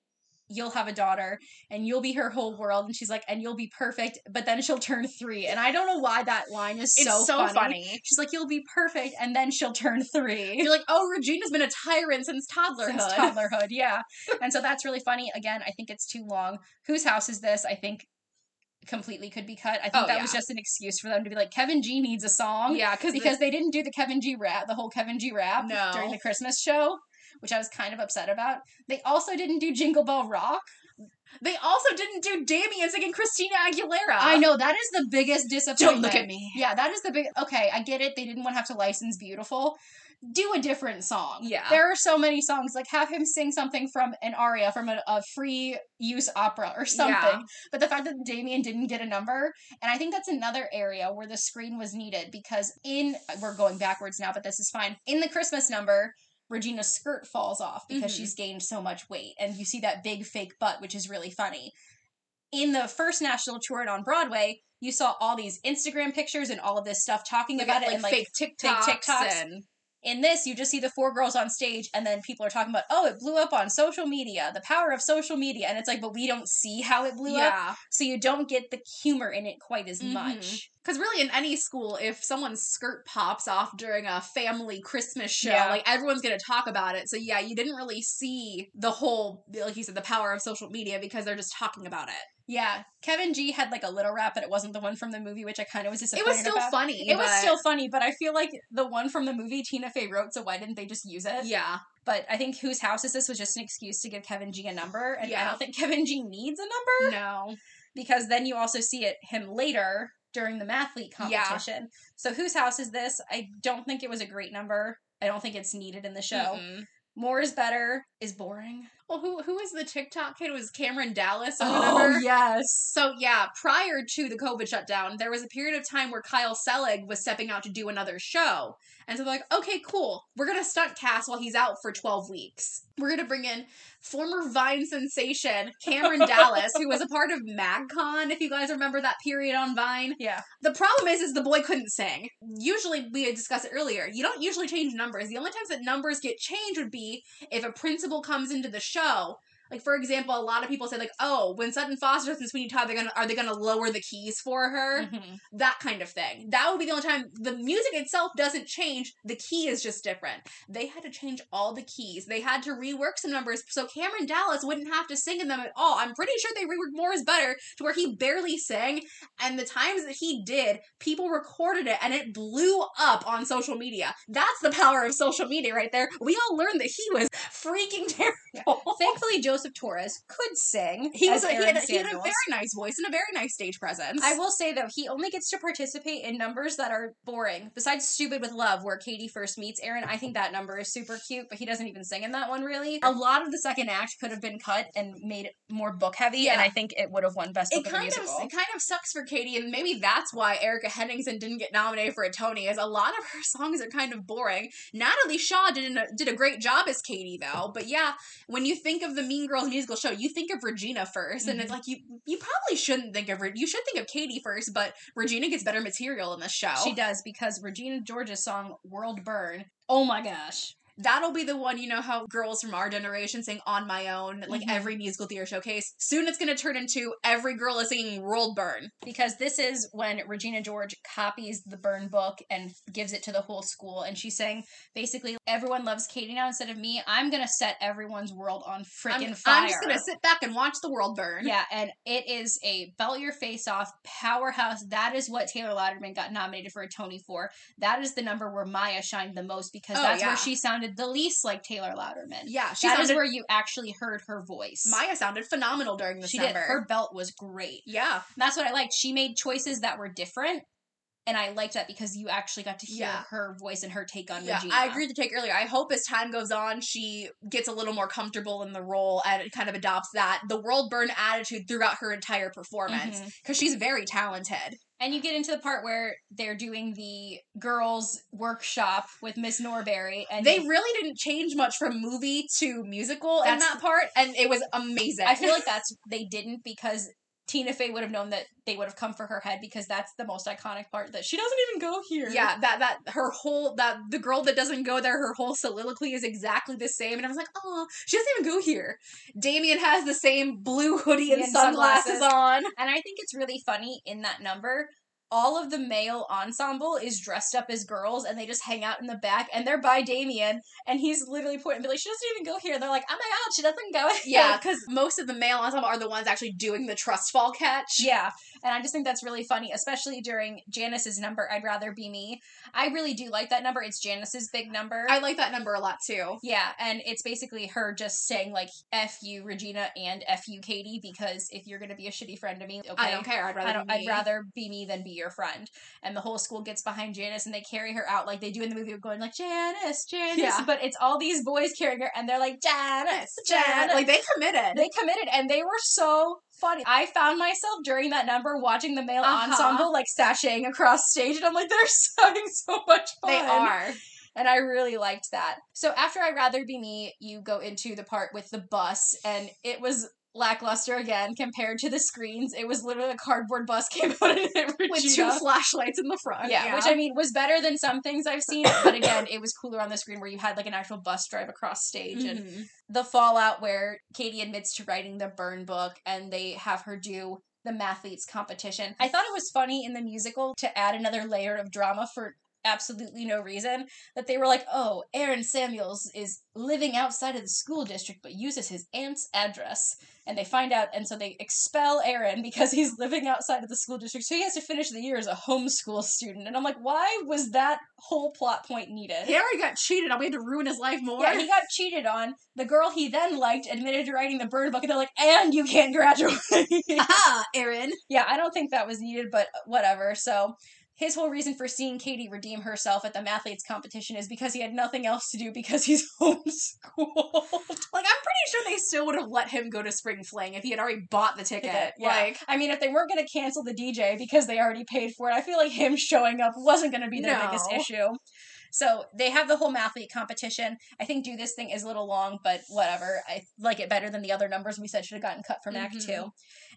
[SPEAKER 1] you'll have a daughter, and you'll be her whole world. And she's like, and you'll be perfect, but then she'll turn three. And I don't know why that line is
[SPEAKER 2] It's
[SPEAKER 1] so,
[SPEAKER 2] so
[SPEAKER 1] funny.
[SPEAKER 2] funny.
[SPEAKER 1] She's like, you'll be perfect, and then she'll turn three.
[SPEAKER 2] You're like, oh, Regina's been a tyrant since toddlerhood.
[SPEAKER 1] Since toddlerhood, yeah. and so that's really funny. Again, I think it's too long. Whose house is this? I think completely could be cut. I think
[SPEAKER 2] Oh,
[SPEAKER 1] that
[SPEAKER 2] yeah.
[SPEAKER 1] was just an excuse for them to be like, Kevin G needs a song
[SPEAKER 2] Yeah, because
[SPEAKER 1] because they didn't do the Kevin G rap, the whole Kevin G rap
[SPEAKER 2] No.
[SPEAKER 1] during the Christmas show, which I was kind of upset about. They also didn't do Jingle Bell Rock.
[SPEAKER 2] they also didn't do Damian singing Christina Aguilera.
[SPEAKER 1] I know that is the biggest disappointment.
[SPEAKER 2] Don't look at me.
[SPEAKER 1] Yeah, that is the big. Okay, I get it. They didn't want to have to license Beautiful. Do a different song.
[SPEAKER 2] Yeah.
[SPEAKER 1] there are so many songs. Like have him sing something from an aria from a, a free use opera or something.
[SPEAKER 2] Yeah.
[SPEAKER 1] But the fact that Damian didn't get a number, and I think that's another area where the screen was needed because in we're going backwards now, but this is fine. In the Christmas number. Regina's skirt falls off because
[SPEAKER 2] Mhm.
[SPEAKER 1] she's gained so much weight, and you see that big fake butt, which is really funny in the first national tour and on Broadway, you saw all these Instagram pictures and all of this stuff talking
[SPEAKER 2] Like,
[SPEAKER 1] about it
[SPEAKER 2] like
[SPEAKER 1] and like
[SPEAKER 2] fake TikToks,
[SPEAKER 1] TikToks.
[SPEAKER 2] and
[SPEAKER 1] in this you just see the four girls on stage and then people are talking about oh it blew up on social media the power of social media and it's like but we don't see how it blew up so you don't get the humor in it quite as
[SPEAKER 2] Mhm.
[SPEAKER 1] much
[SPEAKER 2] Because really, in any school, if someone's skirt pops off during a family Christmas show,
[SPEAKER 1] Yeah.
[SPEAKER 2] like everyone's going to talk about it. So yeah, you didn't really see the whole, like you said, the power of social media because they're just talking about it.
[SPEAKER 1] Yeah, Kevin G had like a little rap, but it wasn't the one from the movie, which I kind of was disappointed.
[SPEAKER 2] It was still
[SPEAKER 1] about.
[SPEAKER 2] funny.
[SPEAKER 1] It was still funny, but I feel like the one from the movie Tina Fey wrote, so why didn't they just use it?
[SPEAKER 2] Yeah.
[SPEAKER 1] But I think whose house is this was just an excuse to give Kevin G a number, and I don't think Kevin G needs a number
[SPEAKER 2] No.
[SPEAKER 1] because then you also see it him later during the mathlete
[SPEAKER 2] Yeah.
[SPEAKER 1] competition. So whose house is this? I don't think it was a great number. I don't think it's needed in the show.
[SPEAKER 2] Mm-mm.
[SPEAKER 1] More is better is boring.
[SPEAKER 2] Well, who who was the TikTok kid? It was Cameron Dallas or
[SPEAKER 1] oh,
[SPEAKER 2] whatever.
[SPEAKER 1] Oh yes.
[SPEAKER 2] So yeah, prior to the COVID shutdown, there was a period of time where Kyle Selig was stepping out to do another show. And so they're like, okay, cool. We're gonna stunt cast while he's out for 12 weeks. We're gonna bring in former Vine sensation Cameron Dallas, who was a part of MagCon, if you guys remember that period on Vine.
[SPEAKER 1] Yeah.
[SPEAKER 2] The problem is, is the boy couldn't sing. Usually, we had discussed it earlier. You don't usually change numbers. The only times that numbers get changed would be if a principal comes into the show show like for example, a lot of people say like, "Oh, when Sutton Foster and Sweeney Todd, they're gonna are they gonna lower the keys for her?"
[SPEAKER 1] Mhm.
[SPEAKER 2] That kind of thing. That would be the only time the music itself doesn't change. The key is just different. They had to change all the keys. They had to rework some numbers so Cameron Dallas wouldn't have to sing in them at all. I'm pretty sure they reworked more is better to where he barely sang, and the times that he did, people recorded it and it blew up on social media. That's the power of social media right there. We all learned that he was freaking terrible.
[SPEAKER 1] Thankfully, Joseph Torres could sing.
[SPEAKER 2] He was
[SPEAKER 1] as
[SPEAKER 2] a, he, had, a- he had a very nice voice and a very nice stage presence.
[SPEAKER 1] I will say though, he only gets to participate in numbers that are boring. Besides "Stupid with Love," where Cady first meets Aaron, I think that number is super cute, but he doesn't even sing in that one really. A lot of the second act could have been cut and made it more book heavy, and I think it would have won Best
[SPEAKER 2] it
[SPEAKER 1] Book of the
[SPEAKER 2] kind of it kind of sucks for Cady, and maybe that's why Erika Henningsen didn't get nominated for a Tony. Is a lot of her songs are kind of boring. Natalie Shaw did an, did a great job as Cady though, but yeah, when you think of the Mean Girls musical show, you think of Regina 1st and it's mm-hmm. like you you probably shouldn't think of Re- you should think of Cady first, but Regina gets better material in the show.
[SPEAKER 1] She does because Regina George's song "World Burn." Oh my gosh.
[SPEAKER 2] That'll be the one, you know how girls from our generation sing On My Own, like
[SPEAKER 1] Mhm.
[SPEAKER 2] every musical theater showcase. Soon it's gonna turn into every girl is singing World Burn.
[SPEAKER 1] because this is when Regina George copies the burn book and gives it to the whole school. And she's saying basically, everyone loves Cady now instead of me. I'm gonna set everyone's world on freaking fire.
[SPEAKER 2] I'm just gonna sit back and watch the world burn.
[SPEAKER 1] Yeah, and it is a belt your face off powerhouse. That is what Taylor Louderman got nominated for a Tony for. That is the number where Maya shined the most because
[SPEAKER 2] Oh,
[SPEAKER 1] that's
[SPEAKER 2] yeah.
[SPEAKER 1] where she sounded the least like Taylor Louderman.
[SPEAKER 2] Yeah, she
[SPEAKER 1] That is
[SPEAKER 2] sounded,
[SPEAKER 1] where you actually heard her voice.
[SPEAKER 2] Maya sounded phenomenal during this
[SPEAKER 1] she did. Her belt was great.
[SPEAKER 2] yeah,
[SPEAKER 1] That's what I liked. She made choices that were different, and I liked that because you actually got to hear
[SPEAKER 2] Yeah.
[SPEAKER 1] her voice and her take on
[SPEAKER 2] yeah.
[SPEAKER 1] Regina.
[SPEAKER 2] I agreed to take earlier. I hope as time goes on, she gets a little more comfortable in the role and kind of adopts that the world burn attitude throughout her entire performance
[SPEAKER 1] mm-hmm.
[SPEAKER 2] because she's very talented.
[SPEAKER 1] And you get into the part where they're doing the girls' workshop with Miss Norbury, and
[SPEAKER 2] They really didn't change much from movie to musical in that part, and it was amazing.
[SPEAKER 1] I feel like that's they didn't because Tina Fey would have known that they would have come for her head because that's the most iconic part that she doesn't even go here.
[SPEAKER 2] Yeah, that that her whole that the girl that doesn't go there, her whole soliloquy is exactly the same, and I was like, oh, she doesn't even go here. Damian has the same blue hoodie and,
[SPEAKER 1] And
[SPEAKER 2] sunglasses,
[SPEAKER 1] sunglasses.
[SPEAKER 2] on.
[SPEAKER 1] And I think it's really funny in that number. All of the male ensemble is dressed up as girls and they just hang out in the back and they're by Damian and he's literally pointing be like, she doesn't even go here. They're like, oh my god, she doesn't go here.
[SPEAKER 2] Yeah, because most of the male ensemble are the ones actually doing the trust fall catch.
[SPEAKER 1] Yeah, and I just think that's really funny, especially during Janis's number. I'd rather be me. I really do like that number. It's Janis's big number.
[SPEAKER 2] I like that number a lot too.
[SPEAKER 1] yeah, and it's basically her just saying like "f you, Regina" and "f you, Cady," because if you're gonna be a shitty friend to me, okay,
[SPEAKER 2] I don't care. I'd rather.
[SPEAKER 1] I don't,
[SPEAKER 2] be
[SPEAKER 1] I'd
[SPEAKER 2] me.
[SPEAKER 1] rather be me than be your friend. And the whole school gets behind Janis and they carry her out like they do in the movie, going like Janis, Janis.
[SPEAKER 2] Yeah.
[SPEAKER 1] But it's all these boys carrying her, and they're like Janis, Janis.
[SPEAKER 2] Like they committed.
[SPEAKER 1] They committed and they were so funny. I found myself during that number watching the male
[SPEAKER 2] Uh-huh.
[SPEAKER 1] ensemble like sashaying across stage and I'm like, they're having so much fun.
[SPEAKER 2] They are.
[SPEAKER 1] And I really liked that. So after I'd Rather Be Me, you go into the part with the bus and it was lackluster again compared to the screens. It was literally a cardboard bus came out and hit
[SPEAKER 2] With two flashlights in the front.
[SPEAKER 1] yeah, which I mean was better than some things I've seen, but again, it was cooler on the screen where you had like an actual bus drive across stage and
[SPEAKER 2] Mhm.
[SPEAKER 1] the fallout where Cady admits to writing the burn book and they have her do the mathletes competition. I thought it was funny in the musical to add another layer of drama for absolutely no reason that they were like, oh, Aaron Samuels is living outside of the school district but uses his aunt's address. And they find out, and so they expel Aaron because he's living outside of the school district. So he has to finish the year as a homeschool student. And I'm like, why was that whole plot point needed?
[SPEAKER 2] He already got cheated on. We had to ruin his life more.
[SPEAKER 1] Yeah, he got cheated on. The girl he then liked admitted to writing the burn book, and they're like, and you can't graduate.
[SPEAKER 2] ah, Aaron.
[SPEAKER 1] yeah, I don't think that was needed, but whatever. So his whole reason for seeing Cady redeem herself at the mathletes competition is because he had nothing else to do because he's homeschooled.
[SPEAKER 2] Like, I'm pretty sure they still would have let him go to Spring Fling if he had already bought the ticket.
[SPEAKER 1] Yeah.
[SPEAKER 2] Like,
[SPEAKER 1] I mean, if they weren't going to cancel the DJ because they already paid for it, I feel like him showing up wasn't going to be their
[SPEAKER 2] No.
[SPEAKER 1] biggest issue. So they have the whole mathlete competition. I think do this thing is a little long, but whatever. I like it better than the other numbers we said should have gotten cut from Act
[SPEAKER 2] Mhm.
[SPEAKER 1] Two.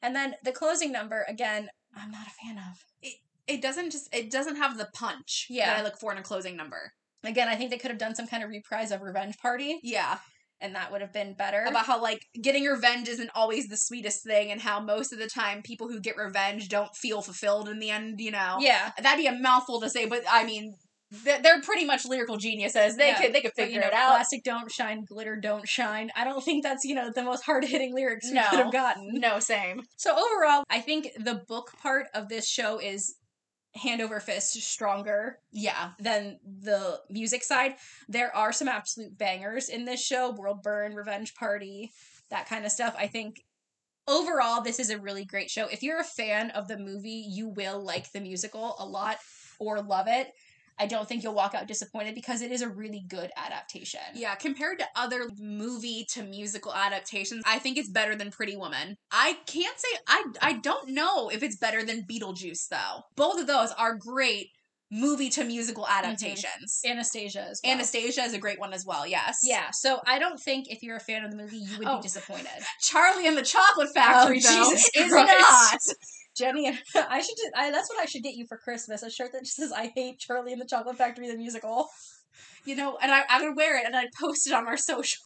[SPEAKER 1] And then the closing number again, I'm not a fan of.
[SPEAKER 2] it doesn't just, it doesn't have the punch
[SPEAKER 1] Yeah.
[SPEAKER 2] that I look for in a closing number.
[SPEAKER 1] Again, I think they could have done some kind of reprise of Revenge Party,
[SPEAKER 2] Yeah.
[SPEAKER 1] and that would have been better.
[SPEAKER 2] About how, like, getting revenge isn't always the sweetest thing, and how most of the time people who get revenge don't feel fulfilled in the end, you know?
[SPEAKER 1] yeah,
[SPEAKER 2] That'd be a mouthful to say, but I mean, they're, pretty much lyrical geniuses. They
[SPEAKER 1] Yeah.
[SPEAKER 2] could they could
[SPEAKER 1] but,
[SPEAKER 2] figure
[SPEAKER 1] you know,
[SPEAKER 2] it out.
[SPEAKER 1] plastic don't shine, glitter don't shine. I don't think that's you know the most hard hitting lyrics we
[SPEAKER 2] No.
[SPEAKER 1] could have gotten.
[SPEAKER 2] No, same.
[SPEAKER 1] So overall, I think the book part of this show is hand over fist stronger
[SPEAKER 2] Yeah.
[SPEAKER 1] than the music side. There are some absolute bangers in this show: World Burn, Revenge Party, that kind of stuff. I think overall this is a really great show. If you're a fan of the movie, you will like the musical a lot or love it. I don't think you'll walk out disappointed because it is a really good adaptation.
[SPEAKER 2] Yeah, compared to other movie to musical adaptations, I think it's better than Pretty Woman. I can't say I I don't know if it's better than Beetlejuice though. Both of those are great movie to musical mm-hmm. adaptations.
[SPEAKER 1] Anastasia as well.
[SPEAKER 2] Anastasia is a great one as well. Yes.
[SPEAKER 1] Yeah, so I don't think if you're a fan of the movie, you would
[SPEAKER 2] Oh.
[SPEAKER 1] be disappointed.
[SPEAKER 2] Charlie and the Chocolate oh, Factory
[SPEAKER 1] Oh,
[SPEAKER 2] though
[SPEAKER 1] Jesus
[SPEAKER 2] is
[SPEAKER 1] Christ.
[SPEAKER 2] not.
[SPEAKER 1] Jenny, and I should. ju- I, that's what I should get you for Christmas. A shirt that just says "I hate Charlie and the Chocolate Factory" the musical.
[SPEAKER 2] You know, and I, I would wear it and I'd post it on our social.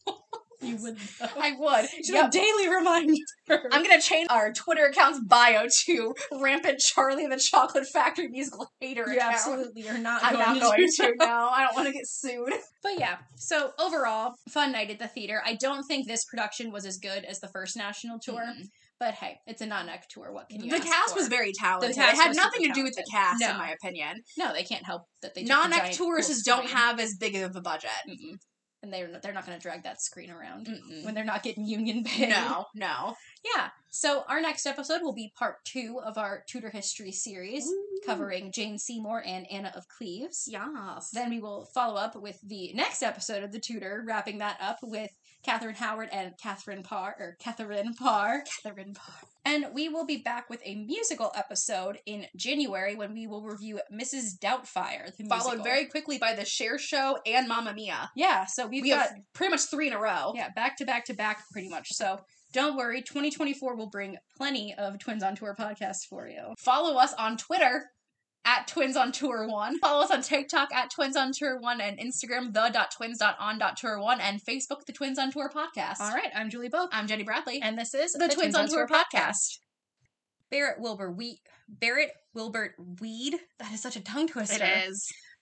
[SPEAKER 1] You would. Though.
[SPEAKER 2] I would.
[SPEAKER 1] Just
[SPEAKER 2] Yep.
[SPEAKER 1] a daily reminder.
[SPEAKER 2] I'm gonna change our Twitter account's bio to rampant Charlie and the Chocolate Factory musical hater
[SPEAKER 1] you
[SPEAKER 2] account.
[SPEAKER 1] absolutely are not.
[SPEAKER 2] I'm
[SPEAKER 1] going
[SPEAKER 2] not
[SPEAKER 1] to
[SPEAKER 2] going to.
[SPEAKER 1] that.
[SPEAKER 2] No, I don't want to get sued.
[SPEAKER 1] But yeah, so overall, fun night at the theater. I don't think this production was as good as the first national tour,
[SPEAKER 2] Mm.
[SPEAKER 1] But hey, it's a non-Eq tour. What can you?
[SPEAKER 2] Do?
[SPEAKER 1] The
[SPEAKER 2] cast
[SPEAKER 1] for?
[SPEAKER 2] was very talented.
[SPEAKER 1] cast
[SPEAKER 2] it had nothing to do with the cast,
[SPEAKER 1] No.
[SPEAKER 2] in my opinion.
[SPEAKER 1] no, they can't help that they took the
[SPEAKER 2] Non-act
[SPEAKER 1] giant
[SPEAKER 2] tours
[SPEAKER 1] cool
[SPEAKER 2] just don't have as big of a budget.
[SPEAKER 1] Mm-mm. and they're not, they're not going to drag that screen around
[SPEAKER 2] Mm-mm.
[SPEAKER 1] when they're not getting union pay.
[SPEAKER 2] No, no.
[SPEAKER 1] Yeah. So our next episode will be part two of our Tudor history series, covering Jane Seymour and Anna of Cleves.
[SPEAKER 2] Yes.
[SPEAKER 1] Then we will follow up with the next episode of the Tudor, wrapping that up with Catherine Howard and Catherine Parr, or Catherine Parr.
[SPEAKER 2] Catherine Parr.
[SPEAKER 1] And we will be back with a musical episode in January when we will review Mrs. Doubtfire, the
[SPEAKER 2] Followed
[SPEAKER 1] musical.
[SPEAKER 2] very quickly by the Cher Show and Mamma Mia.
[SPEAKER 1] yeah. So we've
[SPEAKER 2] we
[SPEAKER 1] got
[SPEAKER 2] have pretty much three in a row.
[SPEAKER 1] yeah back to back to back pretty much. So don't worry, 2024 will bring plenty of Twins on Tour podcasts for you.
[SPEAKER 2] Follow us on Twitter at Twins on Tour One. Follow us on TikTok at Twins on Tour One and Instagram the.twins.on.tour one and Facebook the Twins on Tour podcast.
[SPEAKER 1] All right, I'm Julie Bope,
[SPEAKER 2] I'm Jenny Bradley.
[SPEAKER 1] and this is
[SPEAKER 2] the, Twins, on Tour podcast.
[SPEAKER 1] Barrett Wilbur Wheat Barrett Wilbert Weed. That is such a tongue twister.
[SPEAKER 2] It is.